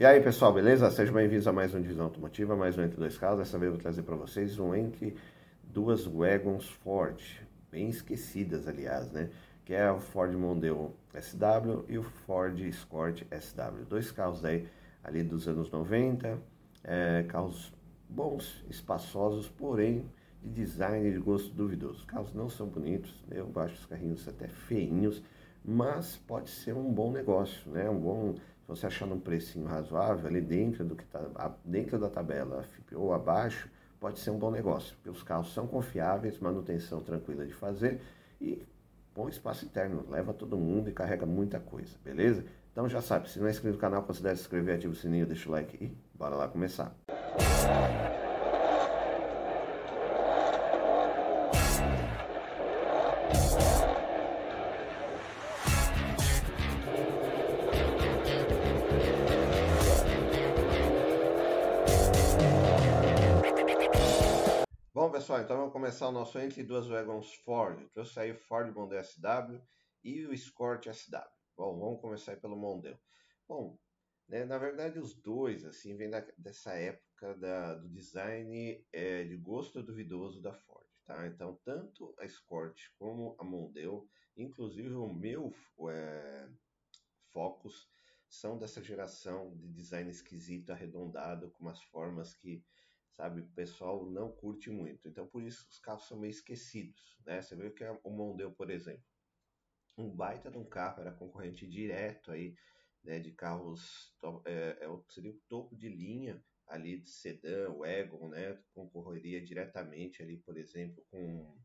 E aí pessoal, beleza? Sejam bem-vindos a mais um Divisão Automotiva, mais um Entre Dois Carros. Dessa vez eu vou trazer para vocês um entre duas Wagons Ford, bem esquecidas aliás, né? Que é o Ford Mondeo SW e o Ford Escort SW. Dois carros aí ali dos anos 90, é, carros bons, espaçosos, porém de design e de gosto duvidoso. Os carros não são bonitos, eu acho os carrinhos até feinhos, mas pode ser um bom negócio, né? Um bom você achando um precinho razoável ali dentro do que tá dentro da tabela ou abaixo, pode ser um bom negócio, porque os carros são confiáveis, manutenção tranquila de fazer e bom espaço interno, leva todo mundo e carrega muita coisa, beleza? Então já sabe, se não é inscrito no canal, considere se inscrever, ativa o sininho, deixa o like e bora lá começar. Então vamos começar o nosso entre duas wagons Ford. Trouxe aí o Ford Mondeo SW e o Escort SW. Bom, vamos começar pelo Mondeo. Bom, né, na verdade os dois assim vêm dessa época da, do design é, de gosto duvidoso da Ford. Tá? Então, tanto a Escort como a Mondeo, inclusive o meu é, Focus, são dessa geração de design esquisito, arredondado, com umas formas que sabe? O pessoal não curte muito. Então, por isso os carros são meio esquecidos, né? Você vê que o Mondeo, por exemplo, um baita de um carro, era concorrente direto aí, né, de carros, é, é, seria o topo de linha ali de sedã, wagon, né? Concorreria diretamente ali, por exemplo, com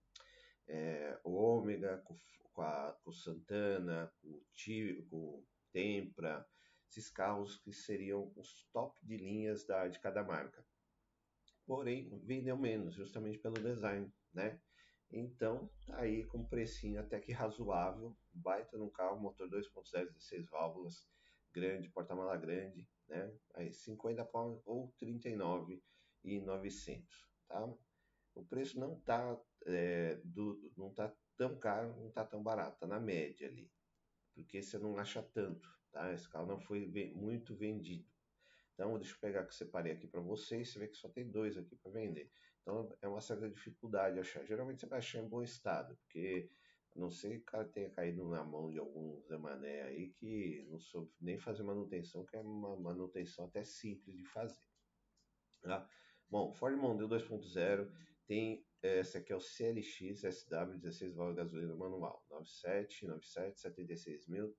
é, o Ômega, com, com o Santana, com o, Tio, com o Tempra, esses carros que seriam os top de linhas da, de cada marca porém vendeu menos, justamente pelo design, né? Então, tá aí com um precinho até que razoável, baita no carro, motor 2.0, 16 válvulas, grande, porta-mala grande, né? Aí 50 pau ou 39,900, tá? O preço não tá, é, do, não tá tão caro, não tá tão barato, tá na média ali, porque você não acha tanto, tá? Esse carro não foi muito vendido. Então, deixa eu pegar que separei aqui para vocês. Você vê que só tem dois aqui para vender. Então, é uma certa dificuldade achar. Geralmente você vai achar em bom estado, porque a não sei que o cara tenha caído na mão de algum Zé aí que não soube nem fazer manutenção, que é uma manutenção até simples de fazer. Tá? Bom, Ford Mondeo 2.0 tem esse aqui é o CLX SW 16 válvulas gasolina manual 97, 97, 76 mil,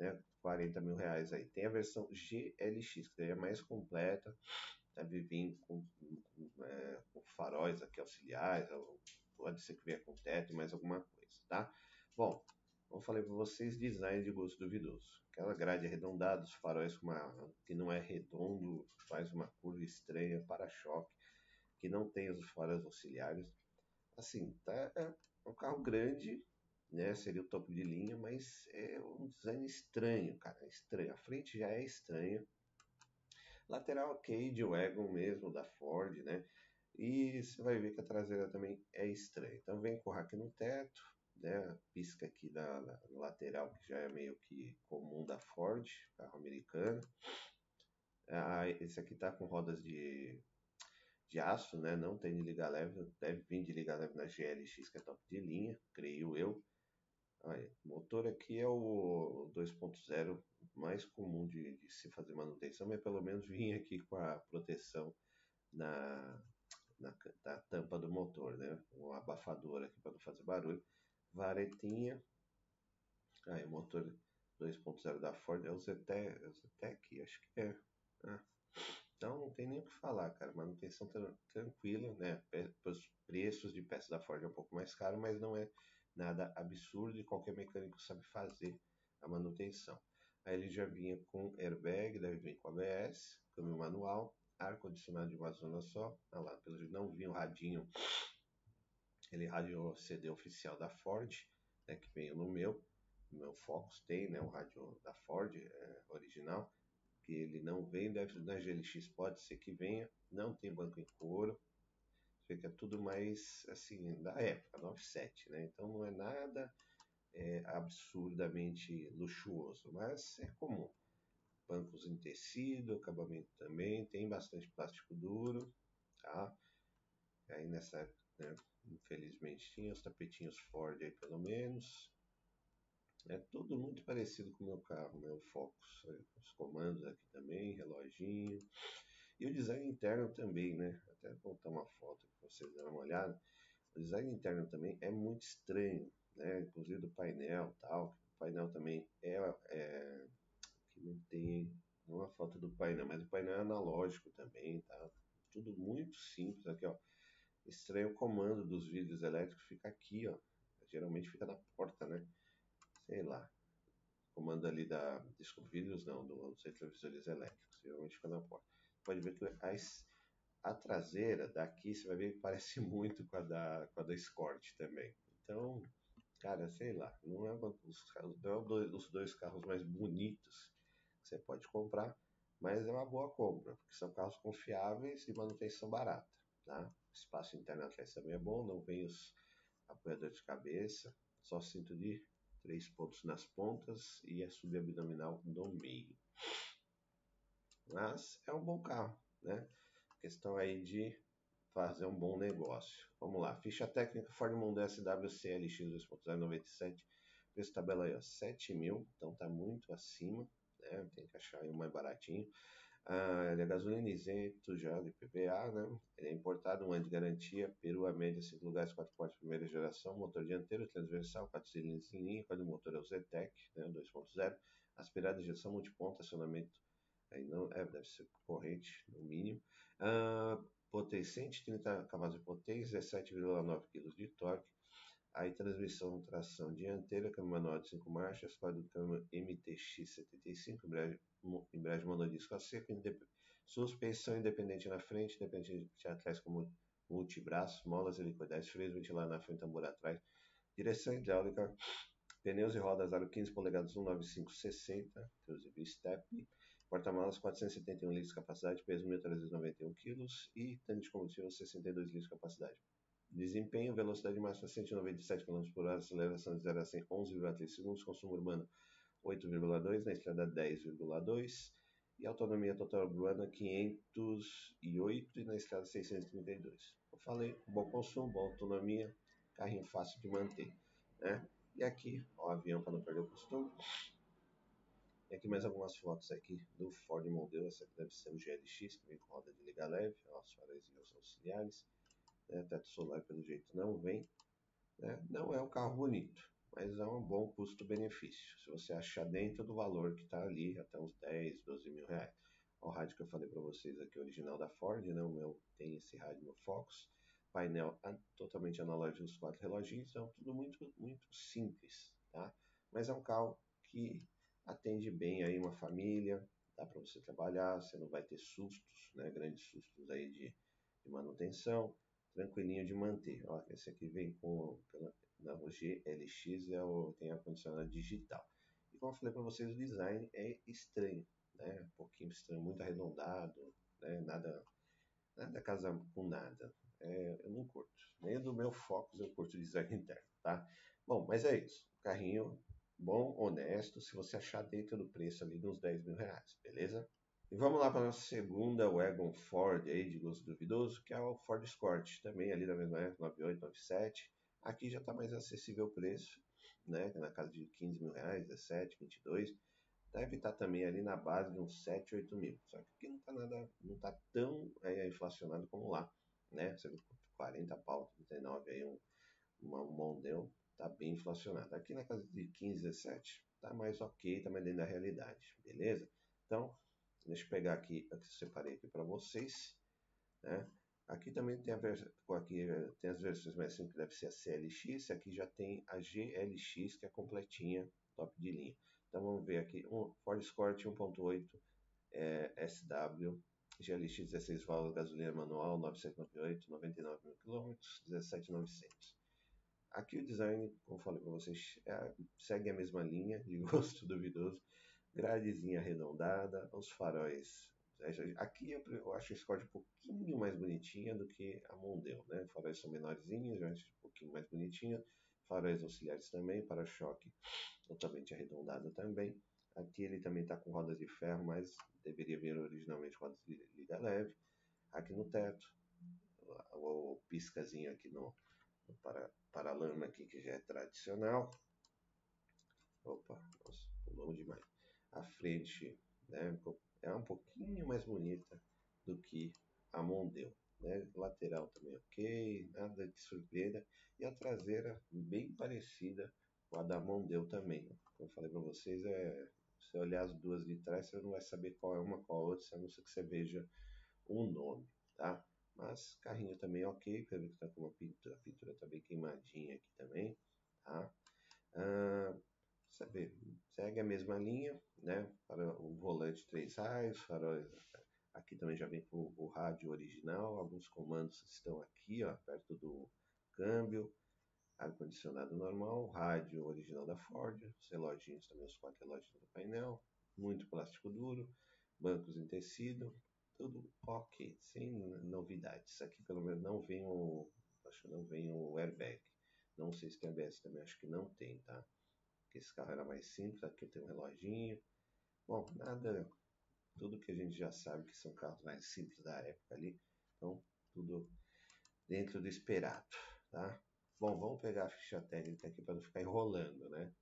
né? 40 mil reais aí. Tem a versão GLX, que é mais completa, deve vir com, com, é, com faróis aqui auxiliares, pode ser que venha com teto e mais alguma coisa, tá? Bom, como falei para vocês, design de gosto duvidoso. Aquela grade arredondada, os faróis uma, que não é redondo, faz uma curva estranha, para-choque, que não tem os faróis auxiliares. Assim, tá, é um carro grande, né? Seria o topo de linha, mas é um design estranho, cara, estranho. A frente já é estranha. Lateral ok, de wagon mesmo, da Ford, né? E você vai ver que a traseira também é estranha. Então vem com o rack no teto, né? Pisca aqui na, na, lateral, que já é meio que comum da Ford, carro americano. Ah, esse aqui tá com rodas de, de aço, né? Não tem de liga leve, deve vir de liga leve na GLX, que é top de linha, creio eu. Aí, o motor aqui é o 2.0 mais comum de, de, se fazer manutenção, mas pelo menos vim aqui com a proteção na, na, tampa do motor, né? Um abafador aqui para não fazer barulho. Varetinha. Aí, o motor 2.0 da Ford é o Zetec, é acho que é. Ah. Então não tem nem o que falar, cara. Manutenção tranquila, né? Os preços de peças da Ford é um pouco mais caro, mas não é nada absurdo e qualquer mecânico sabe fazer a manutenção. Aí ele já vinha com airbag, deve vir com ABS, câmbio manual, ar-condicionado de uma zona só. Ah lá, pelo jeito não vinha o radinho, ele rádio CD oficial da Ford, né, que veio no meu, no meu Focus tem, né, o rádio da Ford é, original, que ele não vem, deve na GLX pode ser que venha, não tem banco em couro, que é tudo mais assim da época, 97, né? Então não é nada é, absurdamente luxuoso, mas é comum. bancos em tecido, acabamento também, tem bastante plástico duro, tá? Aí nessa época, né, infelizmente tinha os tapetinhos Ford aí pelo menos. É tudo muito parecido com o meu carro, né? O Focus, os comandos aqui também, reloginho. E o design interno também, né? Até voltar uma foto para vocês darem uma olhada. O design interno também é muito estranho, né? Inclusive do painel tal. O painel também é, é que não tem uma foto do painel, mas o painel é analógico também, tá? Tudo muito simples aqui, ó. Estranho o comando dos vidros elétricos fica aqui, ó. Geralmente fica na porta, né? Sei lá. Comando ali da. Desculpa, vidros não, dos retrovisores elétricos. Geralmente fica na porta. Pode ver que a, a traseira daqui você vai ver parece muito com a da, com a da Escort também. Então, cara, sei lá. Não é, os, não é dois, os dois carros mais bonitos que você pode comprar, mas é uma boa compra, porque são carros confiáveis e manutenção barata. Tá? espaço interno atrás também é bom, não vem os apoiadores de cabeça, só cinto de três pontos nas pontas e a subabdominal no meio. Mas é um bom carro, né? Questão aí de fazer um bom negócio. Vamos lá, ficha técnica Ford Mondeo SW CLX 2.097, preço tabela aí, ó, 7 mil, então tá muito acima, né? Tem que achar aí um mais baratinho. Ah, ele é gasolina isento já de PPA, né? Ele é importado, um ano de garantia, Peru a média, 5 lugares, 4 portas, primeira geração, motor dianteiro, transversal, 4 cilindros em linha, quando o motor é o Zetec, né? 2.0, aspirada, injeção multiponto, acionamento, aí não, é, deve ser corrente, no mínimo. Ah, potência, 130 cavalos de potência, 17,9 kg de torque, Aí transmissão, tração dianteira, câmbio manual de 5 marchas, código câmbio MTX75, embreagem, embreagem monodisco a seco, indep suspensão independente na frente, independente atrás com multibraços, molas helicoidais, freios ventilados na frente, tambor atrás, direção hidráulica, pneus e rodas aro 15 polegadas 19560, inclusive step, porta-malas 471 litros de capacidade, peso 1.391 kg e tanque de combustível 62 litros de capacidade. Desempenho, velocidade máxima 197 km por hora, aceleração de 0 a 100 11,3 segundos, consumo urbano 8,2, na estrada 10,2 e autonomia total urbana 508 e na estrada 632. Eu falei, bom consumo, boa autonomia, carrinho fácil de manter, né? E aqui, ó, o avião para não perder o costume. E aqui mais algumas fotos aqui do Ford Mondeo, essa aqui deve ser o GLX, que vem com roda de liga leve, ó, os faróis auxiliares né? teto solar pelo jeito não vem. Né? Não é um carro bonito, mas é um bom custo-benefício. Se você achar dentro do valor que está ali, até uns 10, 12 mil reais. O rádio que eu falei para vocês aqui, original da Ford, né? o meu tem esse rádio no Fox. Painel totalmente analógico dos quatro reloginhos, então tudo muito, muito simples, tá? Mas é um carro que atende bem aí uma família, dá para você trabalhar, você não vai ter sustos, né? Grandes sustos aí de, de manutenção tranquilinho de manter. Ó, esse aqui vem com na GLX é o, tem ar-condicionado digital. E como eu falei para vocês, o design é estranho, né? Um pouquinho estranho, muito arredondado, né? Nada, nada casa com nada. É, eu não curto. Nem do meu Focus eu curto design interno, tá? Bom, mas é isso. Carrinho bom, honesto, se você achar dentro do preço ali de uns 10 mil reais, beleza? E vamos lá para a nossa segunda wagon Ford aí de gosto duvidoso, que é o Ford Escort, também ali da mesma época, 98, 97. Aqui já está mais acessível o preço, né? Na casa de 15 mil reais, 17, 22. Deve estar tá também ali na base de uns 7, 8 mil. Só que aqui não está nada, não está tão é, inflacionado como lá, né? Você vê 40 pau, 39 aí um, uma, um Mondeo, tá bem inflacionado. Aqui na casa de 15, 17, tá mais ok, tá mais dentro da realidade, beleza? Então, Deixa eu pegar aqui a que eu separei aqui para vocês. Né? Aqui também tem, a aqui tem as versões mais simples, que deve ser a CLX. Aqui já tem a GLX, que é completinha, top de linha. Então vamos ver aqui, um Ford Escort 1.8 é, SW, GLX 16 válvulas, gasolina manual, 998, 99 mil quilômetros, 17,900. Aqui o design, como falei para vocês, é, segue a mesma linha de gosto duvidoso gradezinha arredondada, os faróis. Aqui eu acho a Escort um pouquinho mais bonitinha do que a Mondeo, né? Faróis são menorzinhos, eu acho um pouquinho mais bonitinha. Faróis auxiliares também, para-choque totalmente arredondado também. Aqui ele também está com rodas de ferro, mas deveria vir originalmente rodas de liga leve. Aqui no teto, o piscazinho aqui no, no para, paralama aqui que já é tradicional. Opa, nossa, pulou demais. A frente né, é um pouquinho mais bonita do que a Mondeo. Né? Lateral também ok, nada que surpreenda. E a traseira bem parecida com a da Mondeo também. Como eu falei para vocês, é, se olhar as duas de trás, você não vai saber qual é uma qual a outra, a não ser que você veja o um nome, tá? Mas carrinho também ok, pelo que tá com uma pintura, a pintura tá bem queimadinha aqui também, tá? Ah, sabe, segue a mesma linha, né? Para o volante três raios, faróis Aqui também já vem com o rádio original, alguns comandos estão aqui, ó, perto do câmbio, ar-condicionado normal, rádio original da Ford, os reloginhos também, os quatro relógios do painel, muito plástico duro, bancos em tecido, tudo ok, sem novidades. Aqui pelo menos não vem o, acho que não vem o airbag. Não sei se tem ABS também, acho que não tem, tá? Porque esse carro era mais simples, aqui tem um reloginho. Bom, nada, tudo que a gente já sabe que são carros mais simples da época ali. Então, tudo dentro do esperado, tá? Bom, vamos pegar a ficha técnica aqui para não ficar enrolando, né?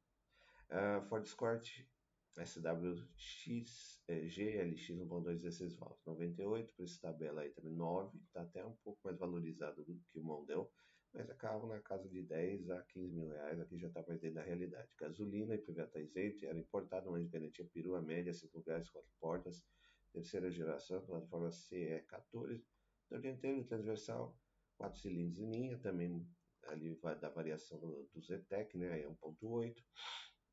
Uh, Ford Escort SWX é, GLX 1.2 16 válvulas, 98, preço tabela aí também 9, está até um pouco mais valorizado do que o Mondeo, mas carro na casa de 10 a 15 mil reais, aqui já está mais dentro da realidade. Gasolina e PVA está isento, era importado, mas garantia perua média, 5 lugares, 4 portas, terceira geração, plataforma CE14, dianteiro transversal, 4 cilindros em linha, também ali vai da variação do, do Zetec, né? É 1.8.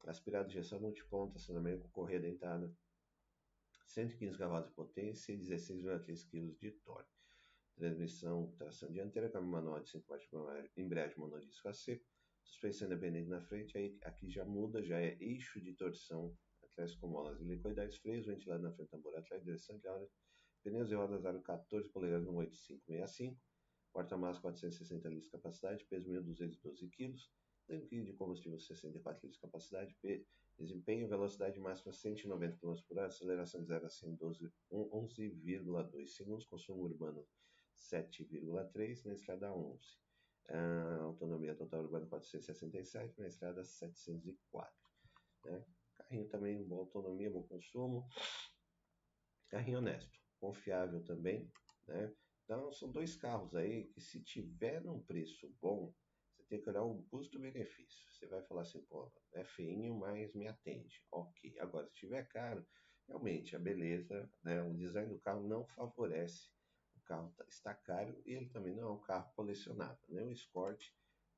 Aspirado injeção multiponto, acionamento com correia dentada. 115 cavalos de potência e 16,3 kg de torque. Transmissão, tração dianteira, câmbio manual de 5 marchas, embreagem monodisco a seco. Suspensão independente na frente, aí aqui já muda, já é eixo de torção atrás com molas helicoidais, freios, ventilado na frente tambor atrás, direção de áurea, pneus e rodas aro 14 polegadas no 8565 porta-malas 460 litros de capacidade, peso 1.212 kg, tanque de combustível 64 litros de capacidade, desempenho, velocidade máxima 190 km por hora, aceleração de 0 a 100 11,2 segundos, consumo urbano 7,3, na estrada 11. Uh, autonomia total urbana 467, na estrada 704. Né? Carrinho também, boa autonomia, bom consumo. Carrinho honesto, confiável também, né? Então, são dois carros aí que, se tiver um preço bom, tem que olhar o custo-benefício. Você vai falar assim, pô, é feinho, mas me atende. Ok. Agora, se tiver caro, realmente a beleza, né, o design do carro não favorece. O carro tá, está caro e ele também não é um carro colecionável, nem o Escort,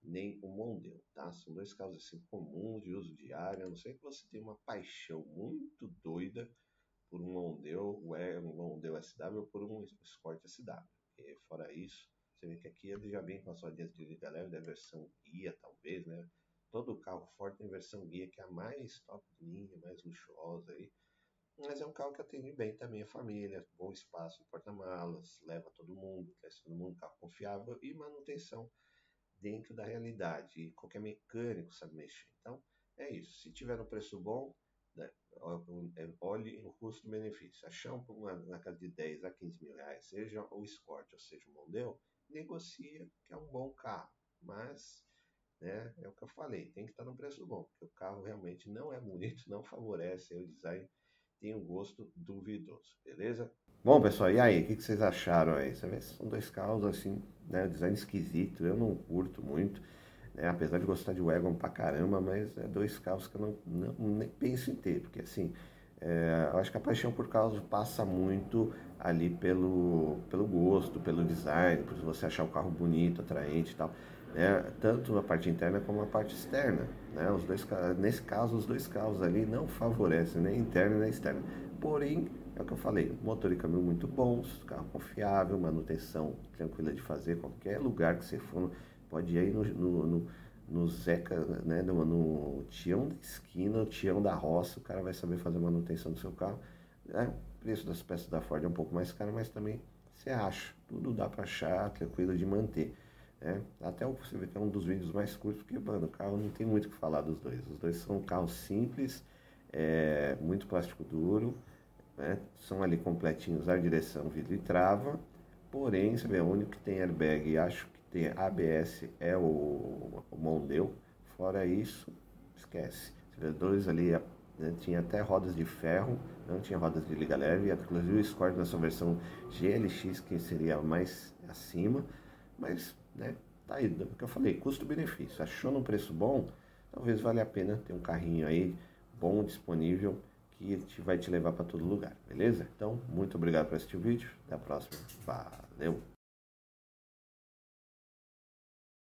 nem o Mondeo, tá? São dois carros assim comuns de uso diário, a não ser que você tenha uma paixão muito doida por um Mondeo, um Mondeo SW ou por um Escort SW. E fora isso, você vê que aqui ele já vem com a sua liga leve da versão guia, talvez, né? Todo carro forte tem versão guia, que é a mais top de linha, mais luxuosa aí. Mas é um carro que atende bem também a família, bom espaço porta-malas, leva todo mundo, traz todo mundo, carro confiável e manutenção dentro da realidade. E qualquer mecânico sabe mexer. Então, é isso. Se tiver um preço bom, né? É, olhe o custo-benefício. Achar uma na casa de 10 a 15 mil reais, seja o Escort ou seja o Mondeo, negocia que é um bom carro. Mas né, é o que eu falei, tem que estar no preço bom, porque o carro realmente não é bonito, não favorece o design, tem um gosto duvidoso, beleza? Bom, pessoal, e aí, o que, vocês acharam aí? Você vê, são dois carros assim, né, design esquisito, eu não curto muito. Né? Apesar de gostar de Wagon pra caramba, mas é dois carros que eu não, não nem penso em ter, porque assim, é, eu acho que a paixão por carros passa muito ali pelo, pelo gosto, pelo design, por você achar o carro bonito, atraente e tal. Né? Tanto a parte interna como a parte externa. Né? Os dois, nesse caso, os dois carros ali não favorecem nem interna nem externa. Porém, é o que eu falei, motor e câmbio muito bons, carro confiável, manutenção tranquila de fazer, qualquer lugar que você for Pode ir aí no, no, no, no Zeca, né, no, no Tião da esquina, o Tião da roça, o cara vai saber fazer manutenção do seu carro. É, o preço das peças da Ford é um pouco mais caro, mas também você acha. Tudo dá para achar, tranquilo de manter. Né? Até você vê que é um dos vídeos mais curtos, porque mano, o carro não tem muito o que falar dos dois. Os dois são carros simples, é, muito plástico duro, né? são ali completinhos ar, direção, vidro e trava, porém, você vê, o único que tem airbag e acho que tem ABS é o, o Mondeo, fora isso, esquece. Dois ali, né? tinha até rodas de ferro, não tinha rodas de liga leve, inclusive o Escort na sua versão GLX, que seria mais acima, mas, né, tá aí, do que eu falei, custo-benefício, achou num preço bom, talvez valha a pena ter um carrinho aí bom, disponível, que te, vai te levar para todo lugar, beleza? Então, muito obrigado por assistir o vídeo, até a próxima, valeu!